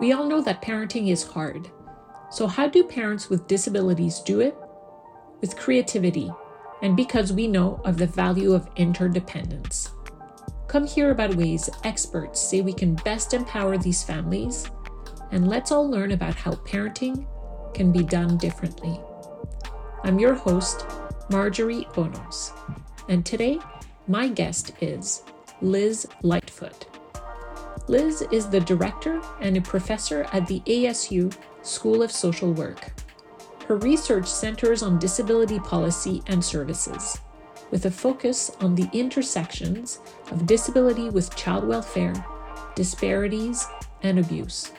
We all know that parenting is hard. So, how do parents with disabilities do it? With creativity, and because we know of the value of interdependence. Come hear about ways experts say we can best empower these families, and let's all learn about how parenting can be done differently. I'm your host, Marjorie Aunos, and today my guest is Liz Lightfoot. Liz is the director and a professor at the ASU School of Social Work. Her research centers on disability policy and services, with a focus on the intersections of disability with child welfare, disparities, and abuse.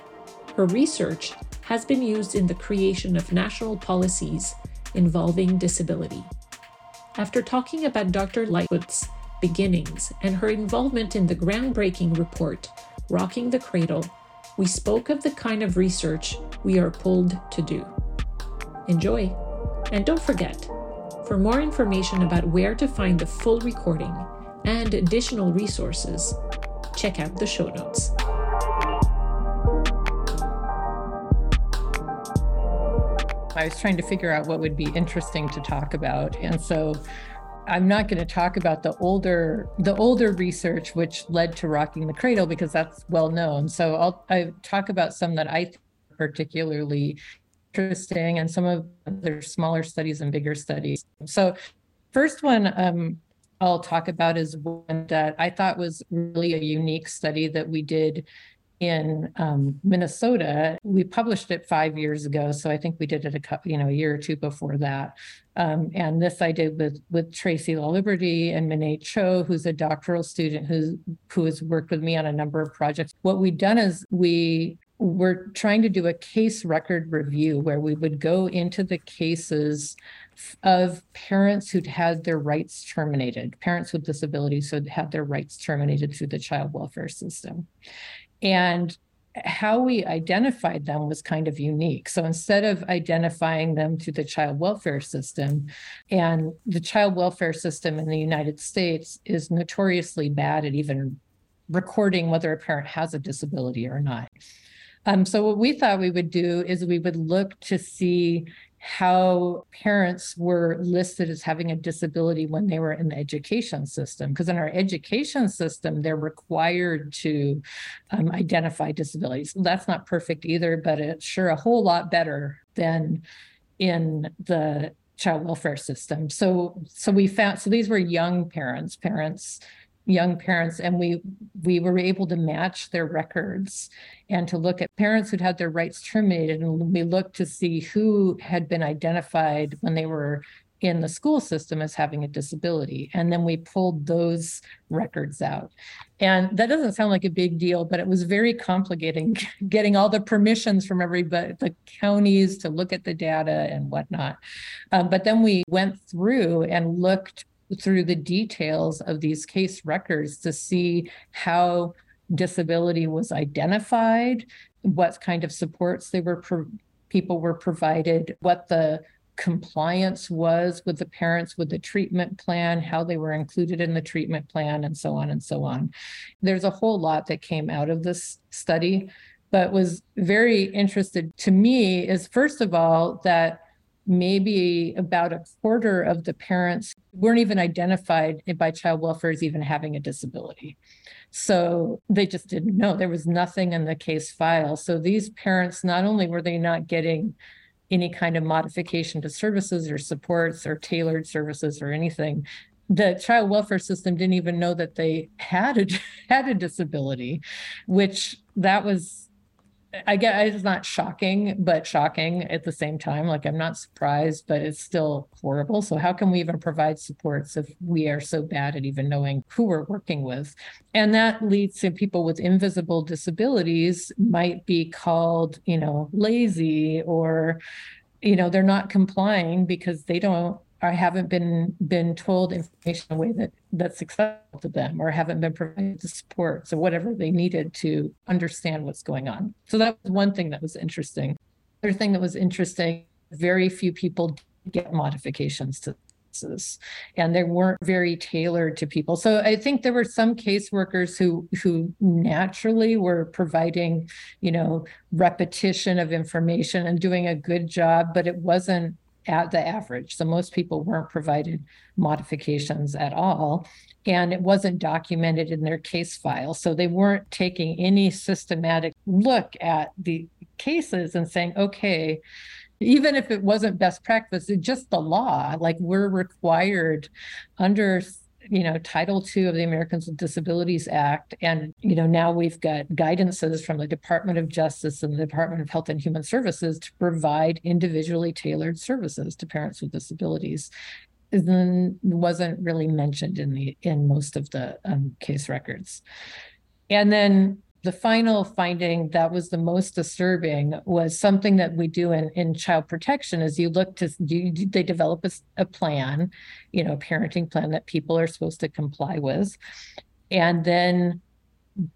Her research has been used in the creation of national policies involving disability. After talking about Dr. Lightfoot's beginnings and her involvement in the groundbreaking report, Rocking the Cradle, we spoke of the kind of research we are pulled to do. Enjoy! And don't forget, for more information about where to find the full recording and additional resources, check out the show notes. I was trying to figure out what would be interesting to talk about. And so I'm not going to talk about the older the older research which led to rocking the cradle because that's well known. So I'll I talk about some that I think particularly interesting and some of their smaller studies and bigger studies. So first one um, I'll talk about is one that I thought was really a unique study that we did in um, Minnesota. We published it five years ago, so I think we did it a couple, you know, a year or two before that. Um, and this I did with with Tracy Laliberte and Minay Cho, who's a doctoral student who who has worked with me on a number of projects. What we've done is we we're trying to do a case record review where we would go into the cases of parents who'd had their rights terminated, parents with disabilities who'd had their rights terminated through the child welfare system. And how we identified them was kind of unique. So instead of identifying them through the child welfare system, and the child welfare system in the United States is notoriously bad at even recording whether a parent has a disability or not. Um, so what we thought we would do is we would look to see how parents were listed as having a disability when they were in the education system. Because in our education system, they're required to um, identify disabilities. That's not perfect either, but it's sure a whole lot better than in the child welfare system. So so we found so these were young parents, parents young parents and we we were able to match their records and to look at parents who'd had their rights terminated and we looked to see who had been identified when they were in the school system as having a disability and then we pulled those records out. And that doesn't sound like a big deal but it was very complicating getting all the permissions from everybody the counties to look at the data and whatnot. Um, but then we went through and looked through the details of these case records to see how disability was identified, what kind of supports they were pro- people were provided, what the compliance was with the parents with the treatment plan, how they were included in the treatment plan, and so on and so on. There's a whole lot that came out of this study, but was very interested to me is first of all that maybe about a quarter of the parents weren't even identified by child welfare as even having a disability. So they just didn't know. There was nothing in the case file. So these parents, not only were they not getting any kind of modification to services or supports or tailored services or anything, the child welfare system didn't even know that they had a had a disability, which that was I get it's not shocking, but shocking at the same time. Like I'm not surprised, but it's still horrible. So how can we even provide supports if we are so bad at even knowing who we're working with? And that leads to people with invisible disabilities might be called, you know, lazy or, you know, they're not complying because they don't or haven't been been told information in a way that that's acceptable to them or haven't been provided the support so whatever they needed to understand what's going on so that was one thing that was interesting other thing that was interesting very few people get modifications to this. and they weren't very tailored to people so i think there were some caseworkers who who naturally were providing you know repetition of information and doing a good job but it wasn't at the average so most people weren't provided modifications at all and it wasn't documented in their case file so they weren't taking any systematic look at the cases and saying okay even if it wasn't best practice, just the law. Like we're required under you know title ii of the americans with disabilities act. And you know now we've got guidances from the department of justice and the department of health and human services to provide individually tailored services to parents with disabilities. Then wasn't really mentioned in the in most of the um, case records. And then the final finding that was the most disturbing was something that we do in, in child protection is you look to you, they develop a, a plan you know a parenting plan that people are supposed to comply with? And then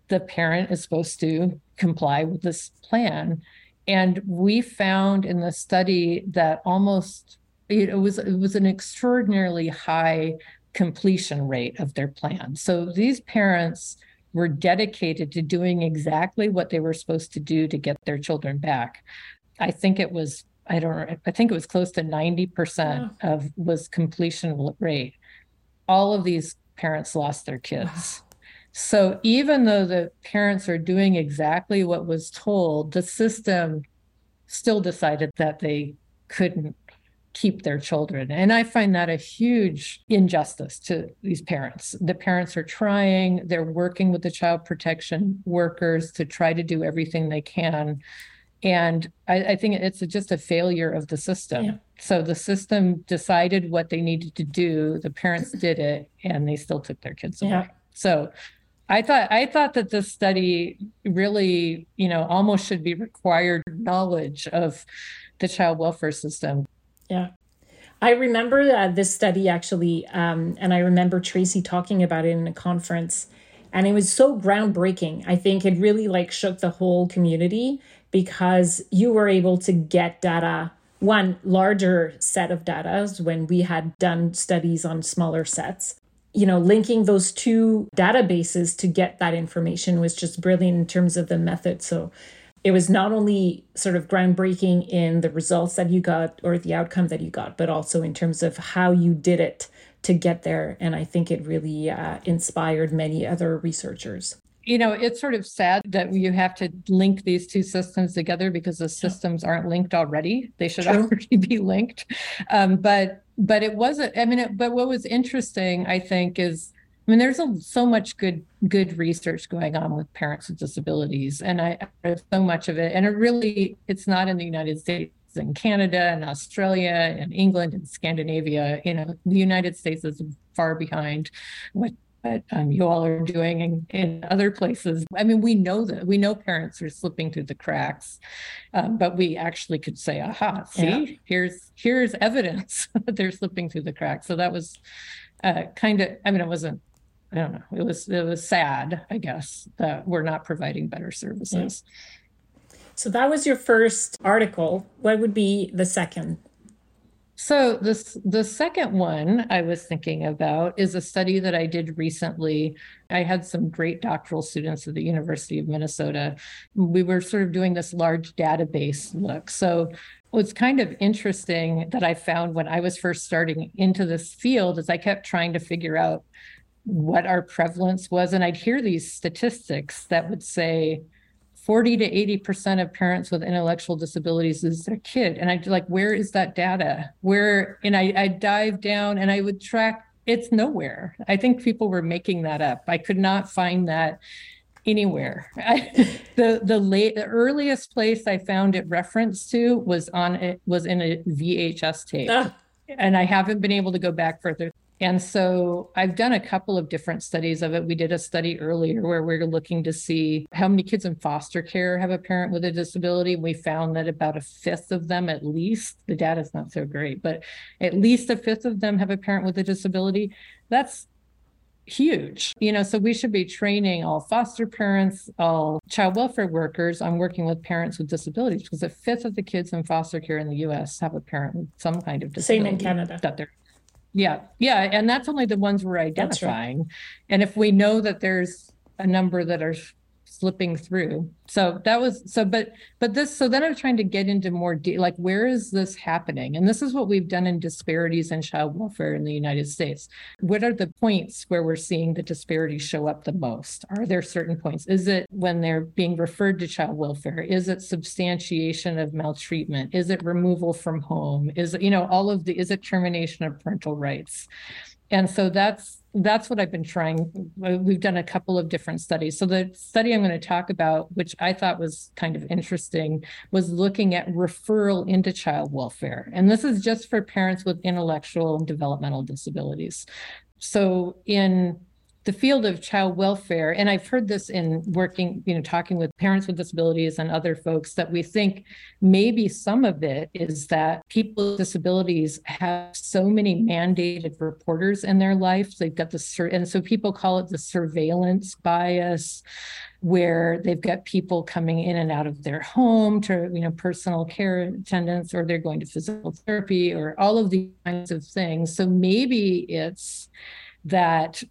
the parent is supposed to comply with this plan. And we found in the study that almost it was it was an extraordinarily high completion rate of their plan. So these parents were dedicated to doing exactly what they were supposed to do to get their children back. I think it was I don't I think it was close to 90% yeah. of was completion rate. All of these parents lost their kids. Wow. So even though the parents are doing exactly what was told, the system still decided that they couldn't keep their children. And I find that a huge injustice to these parents. The parents are trying, they're working with the child protection workers to try to do everything they can. And I, I think it's just a failure of the system. Yeah. So the system decided what they needed to do, the parents did it, and they still took their kids away. Yeah. So I thought I thought that this study really, you know, almost should be required knowledge of the child welfare system yeah. I remember uh, this study actually, um, and I remember Tracy talking about it in a conference, and it was so groundbreaking. I think it really like shook the whole community because you were able to get data, one larger set of data when we had done studies on smaller sets. You know, linking those two databases to get that information was just brilliant in terms of the method. So it was not only sort of groundbreaking in the results that you got or the outcome that you got, but also in terms of how you did it to get there. And I think it really uh, inspired many other researchers. You know, it's sort of sad that you have to link these two systems together because the systems aren't linked already. They should True. already be linked. Um, but but it wasn't. I mean, it, but what was interesting, I think, is I mean, there's a, so much good good research going on with parents with disabilities, and I, I so much of it. And it really, it's not in the United States, in Canada and Australia and England and Scandinavia. You know, the United States is far behind what what um, you all are doing in, in, other places. I mean, we know that we know parents are slipping through the cracks, um, but we actually could say, "Aha! See, yeah. here's here's evidence that they're slipping through the cracks." So that was uh, kind of. I mean, it wasn't I don't know. It was it was sad, I guess, that we're not providing better services. Yeah. So that was your first article. What would be the second? So this the second one I was thinking about is a study that I did recently. I had some great doctoral students at the University of Minnesota. We were sort of doing this large database look. So what's kind of interesting that I found when I was first starting into this field is I kept trying to figure out what our prevalence was. And I'd hear these statistics that would say 40 to 80% of parents with intellectual disabilities is their kid. And I'd like, where is that data? Where, and I, I dive down and I would track, it's nowhere. I think people were making that up. I could not find that anywhere. I, the the late the earliest place I found it referenced to was on it was in a VHS tape. Ah. And I haven't been able to go back further. And so I've done a couple of different studies of it. We did a study earlier where we are looking to see how many kids in foster care have a parent with a disability. We found that about a fifth of them, at least, the data is not so great, but at least a fifth of them have a parent with a disability. That's huge you know so we should be training all foster parents all child welfare workers on working with parents with disabilities because a fifth of the kids in foster care in the us have a parent with some kind of disability same in canada that they're Yeah. Yeah. And that's only the ones we're identifying. Right. And if we know that there's a number that are slipping through. So that was so, but but this so then I'm trying to get into more de- like where is this happening? And this is what we've done in disparities in child welfare in the United States. What are the points where we're seeing the disparities show up the most? Are there certain points? Is it when they're being referred to child welfare? Is it substantiation of maltreatment? Is it removal from home? Is it you know all of the is it termination of parental rights? And so that's that's what I've been trying. We've done a couple of different studies. So the study I'm going to talk about, which I thought was kind of interesting, was looking at referral into child welfare. And this is just for parents with intellectual and developmental disabilities. So in the field of child welfare, and I've heard this in working, you know, talking with parents with disabilities and other folks, that we think maybe some of it is that people with disabilities have so many mandated reporters in their life. They've got the, and so people call it the surveillance bias where they've got people coming in and out of their home to you know personal care attendants or they're going to physical therapy or all of these kinds of things so maybe it's that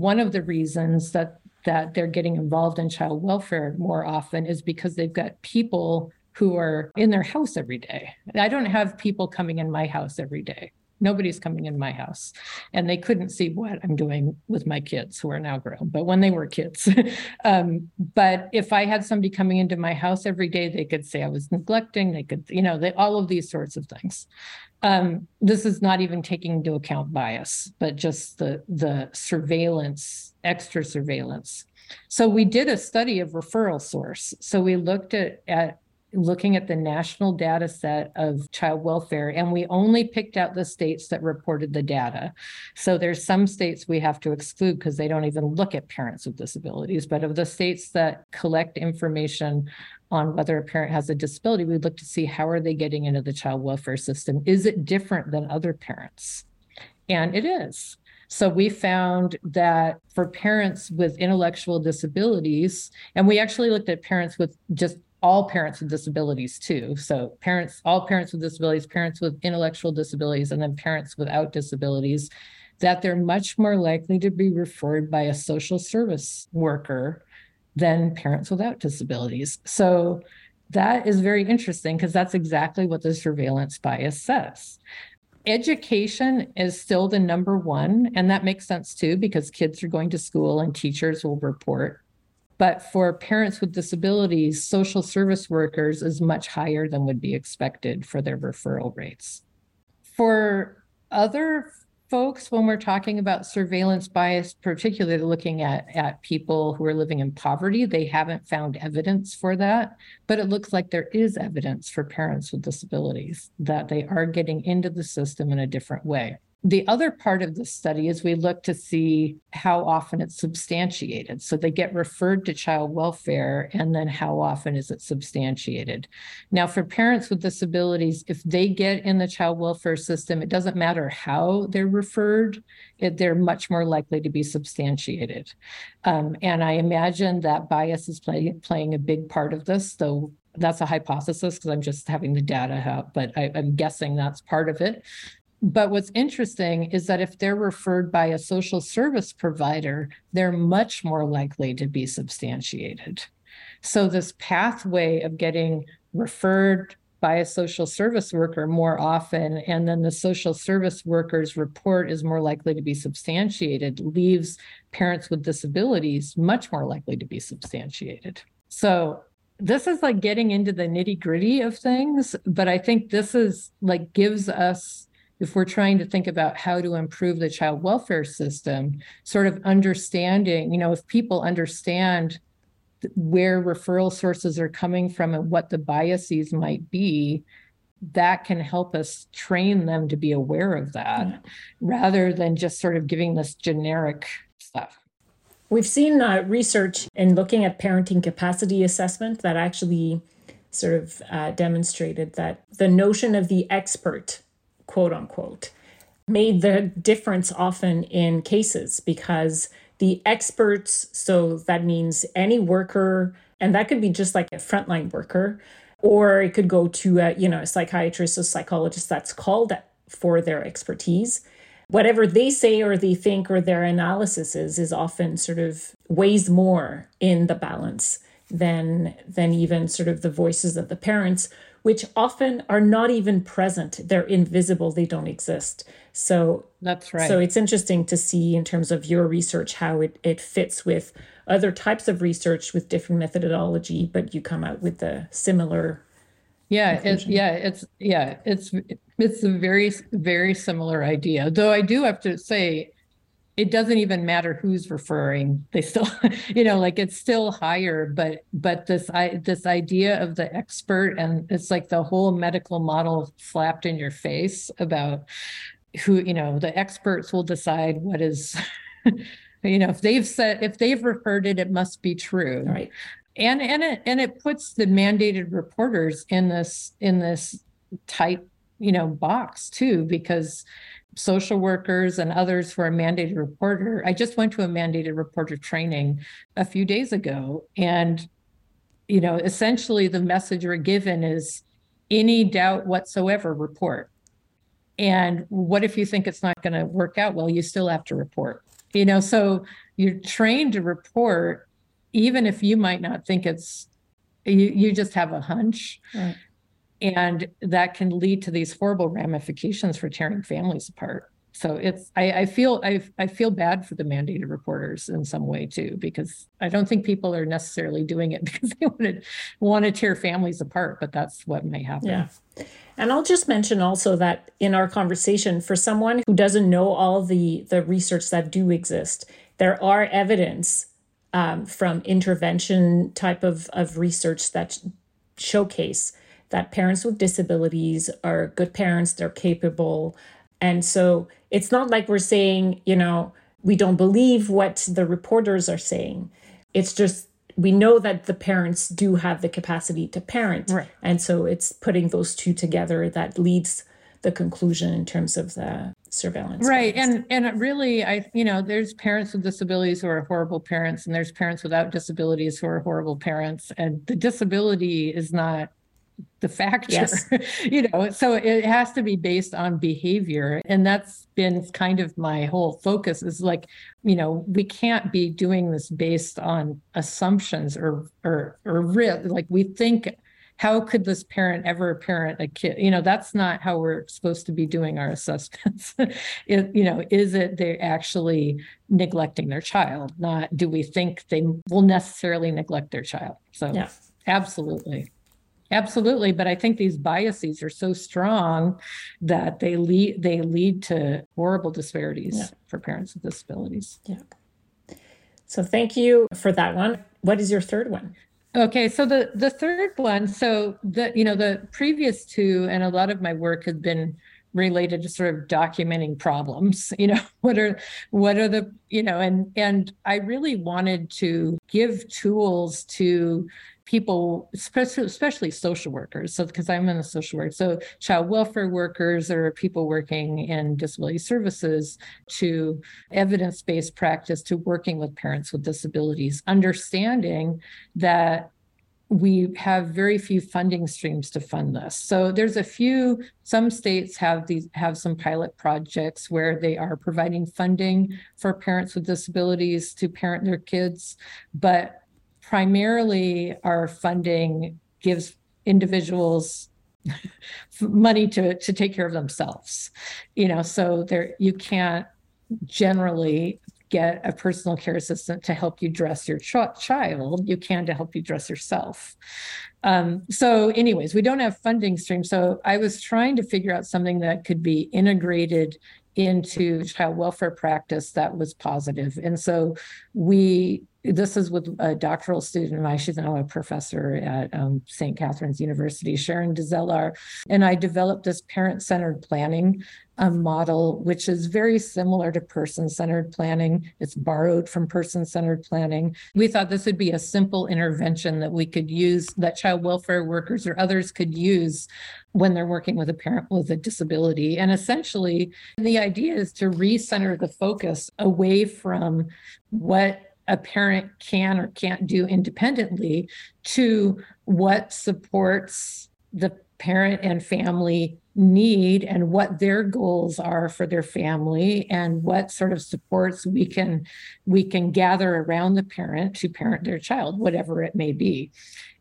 one of the reasons that that they're getting involved in child welfare more often is because they've got people who are in their house every day. I don't have people coming in my house every day. Nobody's coming in my house. And they couldn't see what I'm doing with my kids who are now grown, but when they were kids. um, but if I had somebody coming into my house every day, they could say I was neglecting, they could, you know, they, all of these sorts of things. Um, this is not even taking into account bias, but just the the surveillance, extra surveillance. So we did a study of referral source. So we looked at, at looking at the national data set of child welfare and we only picked out the states that reported the data so there's some states we have to exclude because they don't even look at parents with disabilities but of the states that collect information on whether a parent has a disability, we look to see how are they getting into the child welfare system? Is it different than other parents? And it is. So we found that for parents with intellectual disabilities, and we actually looked at parents with just all parents with disabilities too. So parents, all parents with disabilities, parents with intellectual disabilities, and then parents without disabilities, that they're much more likely to be referred by a social service worker than parents without disabilities. So that is very interesting because that's exactly what the surveillance bias says. Education is still the number one, and that makes sense too because kids are going to school and teachers will report. But for parents with disabilities, social service workers is much higher than would be expected for their referral rates. For other folks when we're talking about surveillance bias, particularly looking at, at people who are living in poverty. They haven't found evidence for that, but it looks like there is evidence for parents with disabilities that they are getting into the system in a different way. The other part of the study is we look to see how often it's substantiated. So they get referred to child welfare, and then how often is it substantiated? Now, for parents with disabilities, if they get in the child welfare system, it doesn't matter how they're referred, it, they're much more likely to be substantiated. Um, and I imagine that bias is play, playing a big part of this, though that's a hypothesis because I'm just having the data out, but I, am guessing that's part of it. But what's interesting is that if they're referred by a social service provider, they're much more likely to be substantiated. So, this pathway of getting referred by a social service worker more often, and then the social service worker's report is more likely to be substantiated, leaves parents with disabilities much more likely to be substantiated. So, this is like getting into the nitty gritty of things, but I think this is like gives us if we're trying to think about how to improve the child welfare system, sort of understanding, you know, if people understand where referral sources are coming from and what the biases might be, that can help us train them to be aware of that yeah. rather than just sort of giving this generic stuff. We've seen uh, research in looking at parenting capacity assessment that actually sort of uh, demonstrated that the notion of the expert quote unquote, made the difference often in cases because the experts, so that means any worker, and that could be just like a frontline worker, or it could go to a, you know, a psychiatrist or psychologist that's called for their expertise. whatever they say or they think or their analysis is is often sort of weighs more in the balance than than even sort of the voices of the parents which often are not even present. They're invisible. They don't exist. So that's right. so it's interesting to see in terms of your research how it, it fits with other types of research with different methodology but you come out with a similar yeah it's yeah it's yeah it's it's a very very similar idea. Though i do have to say it doesn't even matter who's referring. They still you know like it's still higher but but this i this idea of the expert and it's like the whole medical model slapped in your face about who you know the experts will decide what is you know if they've said if they've referred it it must be true. Right. And and it and it puts the mandated reporters in this in this tight you know box too because social workers and others who are mandated reporter. I just went to a mandated reporter training a few days ago and you know essentially the message we're given is any doubt whatsoever report. And what if you think it's not going to work out? Well you still have to report. You know so you're trained to report even if you might not think it's you you just have a hunch. Right. And that can lead to these horrible ramifications for tearing families apart so it's I, I feel I, I feel bad for the mandated reporters in some way too because I don't think people are necessarily doing it because they want to want to tear families apart, but that's what may happen. Yeah. And I'll just mention also that in our conversation, for someone who doesn't know all the the research that do exist, there are evidence um, from intervention type of, of research that showcase that parents with disabilities are good parents, they're capable. And so it's not like we're saying, you know, we don't believe what the reporters are saying. It's just we know that the parents do have the capacity to parent. Right. And so it's putting those two together that leads the conclusion in terms of the surveillance right and and really i you know there's parents with disabilities who are horrible parents and there's parents without disabilities who are horrible parents and the disability is not the factor yes. you know so it has to be based on behavior. And that's been kind of my whole focus is like you know we can't be doing this based on assumptions or or or like we think how could this parent ever parent a kid? You know that's not how we're supposed to be doing our assessments. It, you know is it they're actually neglecting their child? Not do we think they will necessarily neglect their child? So yeah. absolutely absolutely but i think these biases are so strong that they lead they lead to horrible disparities yeah. for parents with disabilities yeah so thank you for that one what is your third one Okay, so the the third one, so the you know the previous two, and a lot of my work has been related to sort of documenting problems. You know, what are what are the you know, and and I really wanted to give tools to people, especially, especially social workers. So, because I'm in the social work, so child welfare workers or people working in disability services to evidence based practice to working with parents with disabilities, understanding that we have very few funding streams to fund this. So there's a few some states have these have some pilot projects where they are providing funding for parents with disabilities to parent their kids, but primarily our funding gives individuals money to to take care of themselves you know so there you can't generally get a personal care assistant to help you dress your ch- child. You can to help you dress yourself. Um, so anyways we don't have funding streams. So i was trying to figure out something that could be integrated into child welfare practice that was positive. And so we this is with a doctoral student of mine. She's now a professor at um, St. Catherine's University, Sharyn DeZelar. And I developed this parent centered planning um, model, which is very similar to person centered planning. It's borrowed from person centered planning. We thought this would be a simple intervention that we could use, that child welfare workers or others could use when they're working with a parent with a disability. And essentially, the idea is to recenter the focus away from what a parent can or can't do independently to what supports the parent and family need and what their goals are for their family and what sort of supports we can we can gather around the parent to parent their child whatever it may be.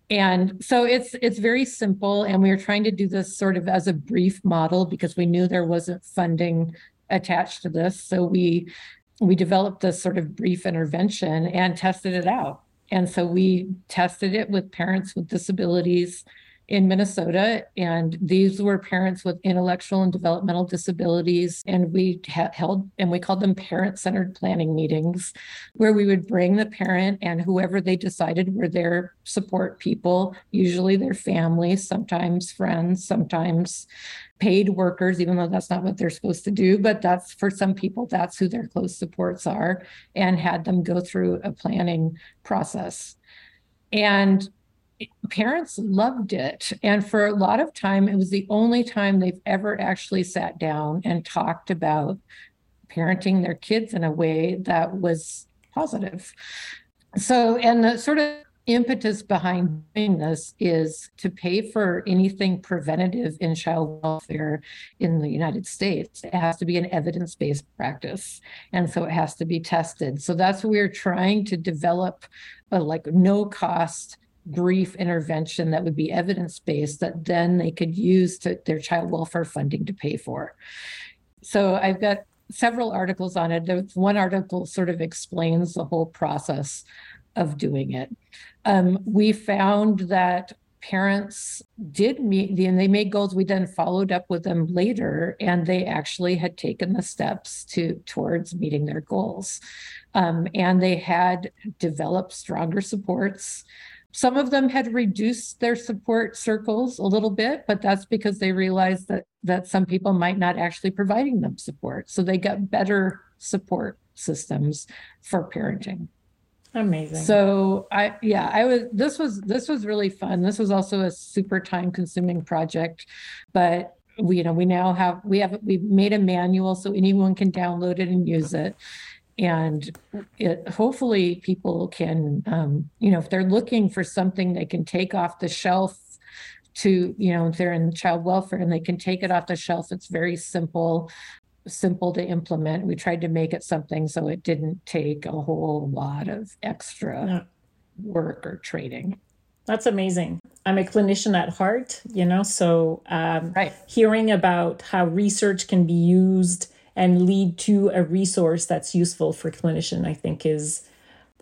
And so it's it's very simple and we are trying to do this sort of as a brief model because we knew there wasn't funding attached to this. So we we developed this sort of brief intervention and tested it out. And so we tested it with parents with disabilities in Minnesota. And these were parents with intellectual and developmental disabilities. And we held, and we called them parent centered planning meetings, where we would bring the parent and whoever they decided were their support people, usually their family, sometimes friends, sometimes paid workers, even though that's not what they're supposed to do. But that's for some people, that's who their close supports are, and had them go through a planning process. And parents loved it. And for a lot of time, it was the only time they've ever actually sat down and talked about parenting their kids in a way that was positive. So, and the sort of impetus behind doing this is to pay for anything preventative in child welfare in the United States. It has to be an evidence based practice. And so it has to be tested. So that's what we're trying to develop a like no cost brief intervention that would be evidence based that then they could use to, their child welfare funding to pay for. So I've got several articles on it. One article sort of explains the whole process of doing it. Um, we found that parents did meet the and they made goals we then followed up with them later and they actually had taken the steps to towards meeting their goals um, and they had developed stronger supports some of them had reduced their support circles a little bit, but that's because they realized that that some people might not actually providing them support. So they got better support systems for parenting. Amazing. So I yeah, I was this was this was really fun. This was also a super time consuming project, but we you know we now have we have we've made a manual so anyone can download it and use it and it, hopefully people can um, you know if they're looking for something they can take off the shelf to you know if they're in child welfare and they can take it off the shelf it's very simple simple to implement we tried to make it something so it didn't take a whole lot of extra yeah. work or training that's amazing i'm a clinician at heart you know so um, right. hearing about how research can be used and lead to a resource that's useful for clinician i think is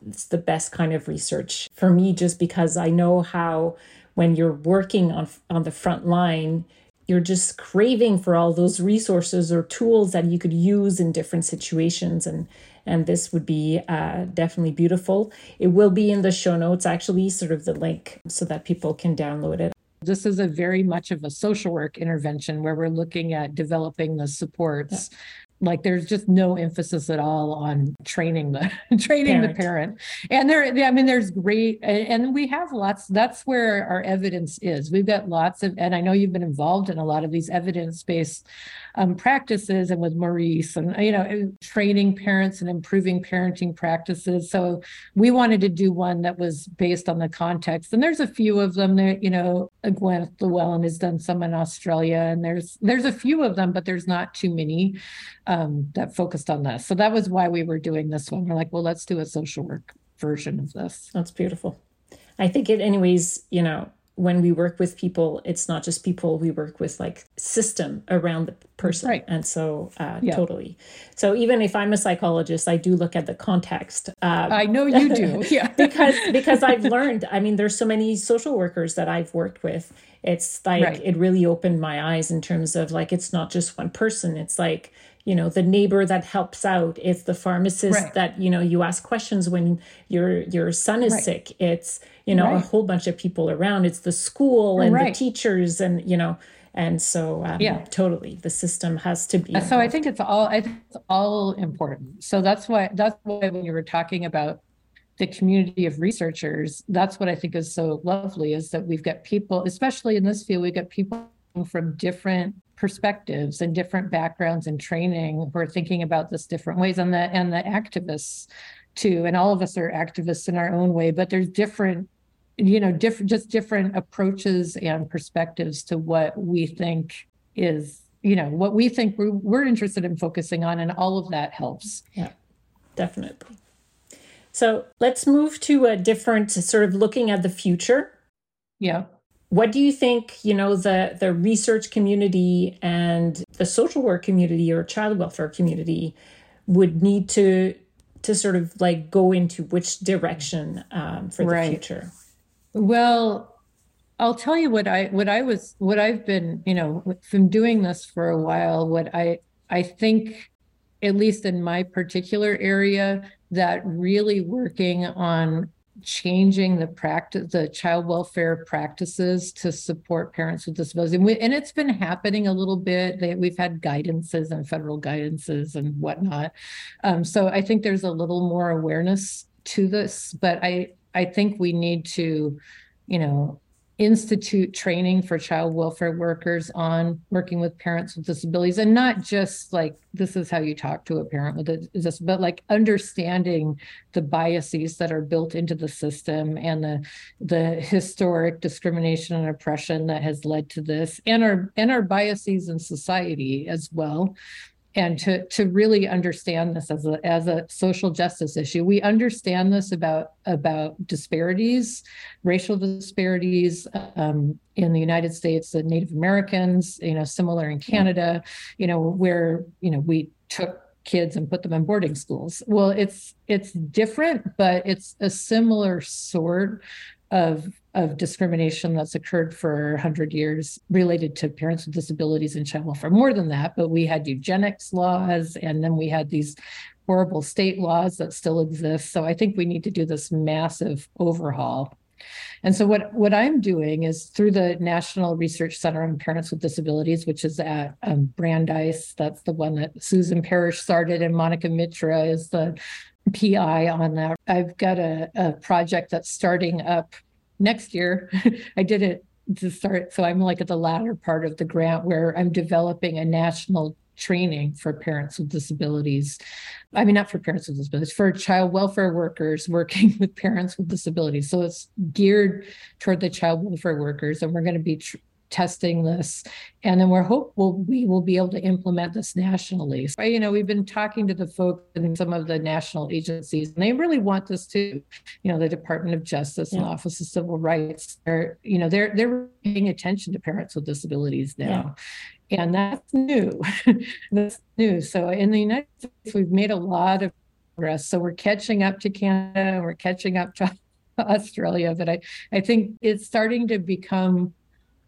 it's the best kind of research. For me just because i know how when you're working on on the front line you're just craving for all those resources or tools that you could use in different situations and and this would be uh, definitely beautiful. It will be in the show notes actually sort of the link so that people can download it this is a very much of a social work intervention where we're looking at developing the supports. Yeah. Like there's just no emphasis at all on training the training parent. the parent. And there, I mean, there's great, and we have lots. That's where our evidence is. We've got lots of, and I know you've been involved in a lot of these evidence based um, practices and with Maurice and, you know, training parents and improving parenting practices. So we wanted to do one that was based on the context. And there's a few of them that, you know, Gwynnyth Llewellyn has done some in Australia and there's, there's a few of them, but there's not too many um, that focused on this. So that was why we were doing this one. We're like, well, let's do a social work version of this. That's beautiful. I think it, anyways, you know, when we work with people, it's not just people, we work with like system around the person. Right. And so, uh, yeah. totally. So, even if I'm a psychologist, I do look at the context. Uh, I know you do. Yeah. because, because I've learned, I mean, there's so many social workers that I've worked with. It's like, right. it really opened my eyes in terms of like, it's not just one person. It's like, you know the neighbor that helps out it's the pharmacist right. that you know you ask questions when your your son is right. sick it's you know right. a whole bunch of people around it's the school and the teachers and you know and so um, yeah totally the system has to be involved. so i think it's all i think it's all important so that's why that's why when you were talking about the community of researchers that's what i think is so lovely is that we've got people especially in this field we've got people from different perspectives and different backgrounds and training. Who are thinking about this different ways and the and the activists too and all of us are activists in our own way but there's different you know different just different approaches and perspectives to what we think is you know what we think we're, we're interested in focusing on and all of that helps. Yeah definitely. So let's move to a different sort of looking at the future. Yeah what do you think you know the the research community and the social work community or child welfare community would need to to sort of like go into which direction um, for the right. future well I'll tell you what I what I was what I've been, you know, from doing this for a while, what I I think at least in my particular area that really working on changing the practice the child welfare practices to support parents with disabilities. And, we, and it's been happening a little bit. They, we've had guidances and federal guidances and whatnot. Um, so i think there's a little more awareness to this but i i think we need to you know institute training for child welfare workers on working with parents with disabilities. And not just like this is how you talk to a parent with a this but like understanding the biases that are built into the system and the the historic discrimination and oppression that has led to this and our and our biases in society as well and to to really understand this as a as a social justice issue. We understand this about about disparities racial disparities um, in the united states the native americans you know similar in canada you know where you know we took kids and put them in boarding schools. Well it's it's different but it's a similar sort of of discrimination that's occurred for 100 years related to parents with disabilities in child welfare. More than that, but we had eugenics laws, and then we had these horrible state laws that still exist. So I think we need to do this massive overhaul. And so what, what I'm doing is through the National Research Center on Parents with Disabilities, which is at um, Brandeis, that's the one that Susan Parish started, and Monika Mitra is the PI on that. I've got a, a project that's starting up next year. I did it to start. So I'm like at the latter part of the grant where I'm developing a national training for parents with disabilities. I mean, not for parents with disabilities, for child welfare workers working with parents with disabilities. So it's geared toward the child welfare workers, and we're going to be tr- testing this. And then we're hopeful we will be able to implement this nationally. So, you know we've been talking to the folks in some of the national agencies and they really want this too. You know the department of justice yeah. and office of civil rights they're you know they're they're paying attention to parents with disabilities now. Yeah. and that's new. That's new. So in the united states we've made a lot of progress. So we're catching up to canada we're catching up to australia but i i think it's starting to become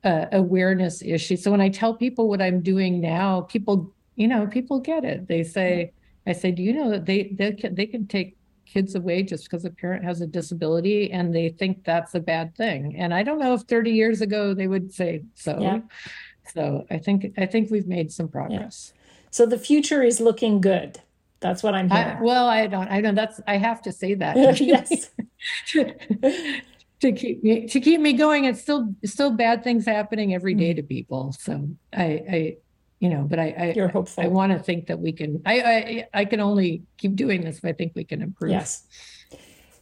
uh, awareness issue. So when I tell people what I'm doing now, people, you know, people get it. They say, I say, do you know that they they can they can take kids away just because a parent has a disability and they think that's a bad thing. And I don't know if 30 years ago they would say so. Yeah. So I think I think we've made some progress. Yeah. So the future is looking good. That's what I'm hearing. I, well, I don't. I don't. That's. I have to say that. yes. to keep me to keep me going. It's still still bad things happening every day mm. to people. So I, I you know, but I, I you're hopeful. I, I want to think that we can. I, I I can only keep doing this if I think we can improve. Yes.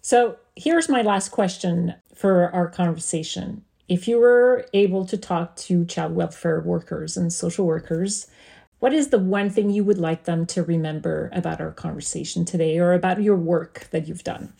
So here's my last question for our conversation. If you were able to talk to child welfare workers and social workers, what is the one thing you would like them to remember about our conversation today or about your work that you've done?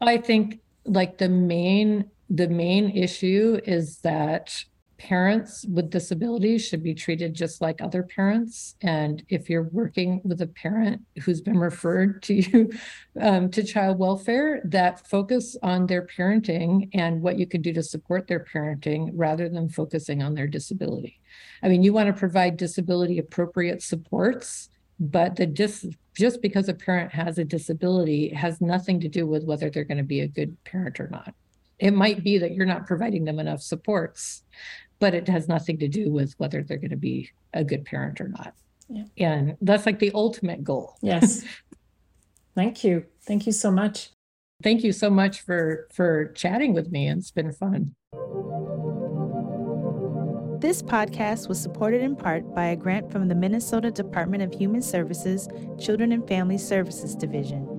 I think like the main the main issue is that parents with disabilities should be treated just like other parents. And if you're working with a parent who's been referred to you um, to child welfare, that focus on their parenting and what you can do to support their parenting rather than focusing on their disability. I mean, you want to provide disability appropriate supports but the dis just because a parent has a disability has nothing to do with whether they're going to be a good parent or not. It might be that you're not providing them enough supports, but it has nothing to do with whether they're going to be a good parent or not. Yeah. And that's like the ultimate goal. Yes. Thank you. Thank you so much. Thank you so much for for chatting with me. It's been fun. This podcast was supported in part by a grant from the Minnesota Department of Human Services Children and Family Services Division.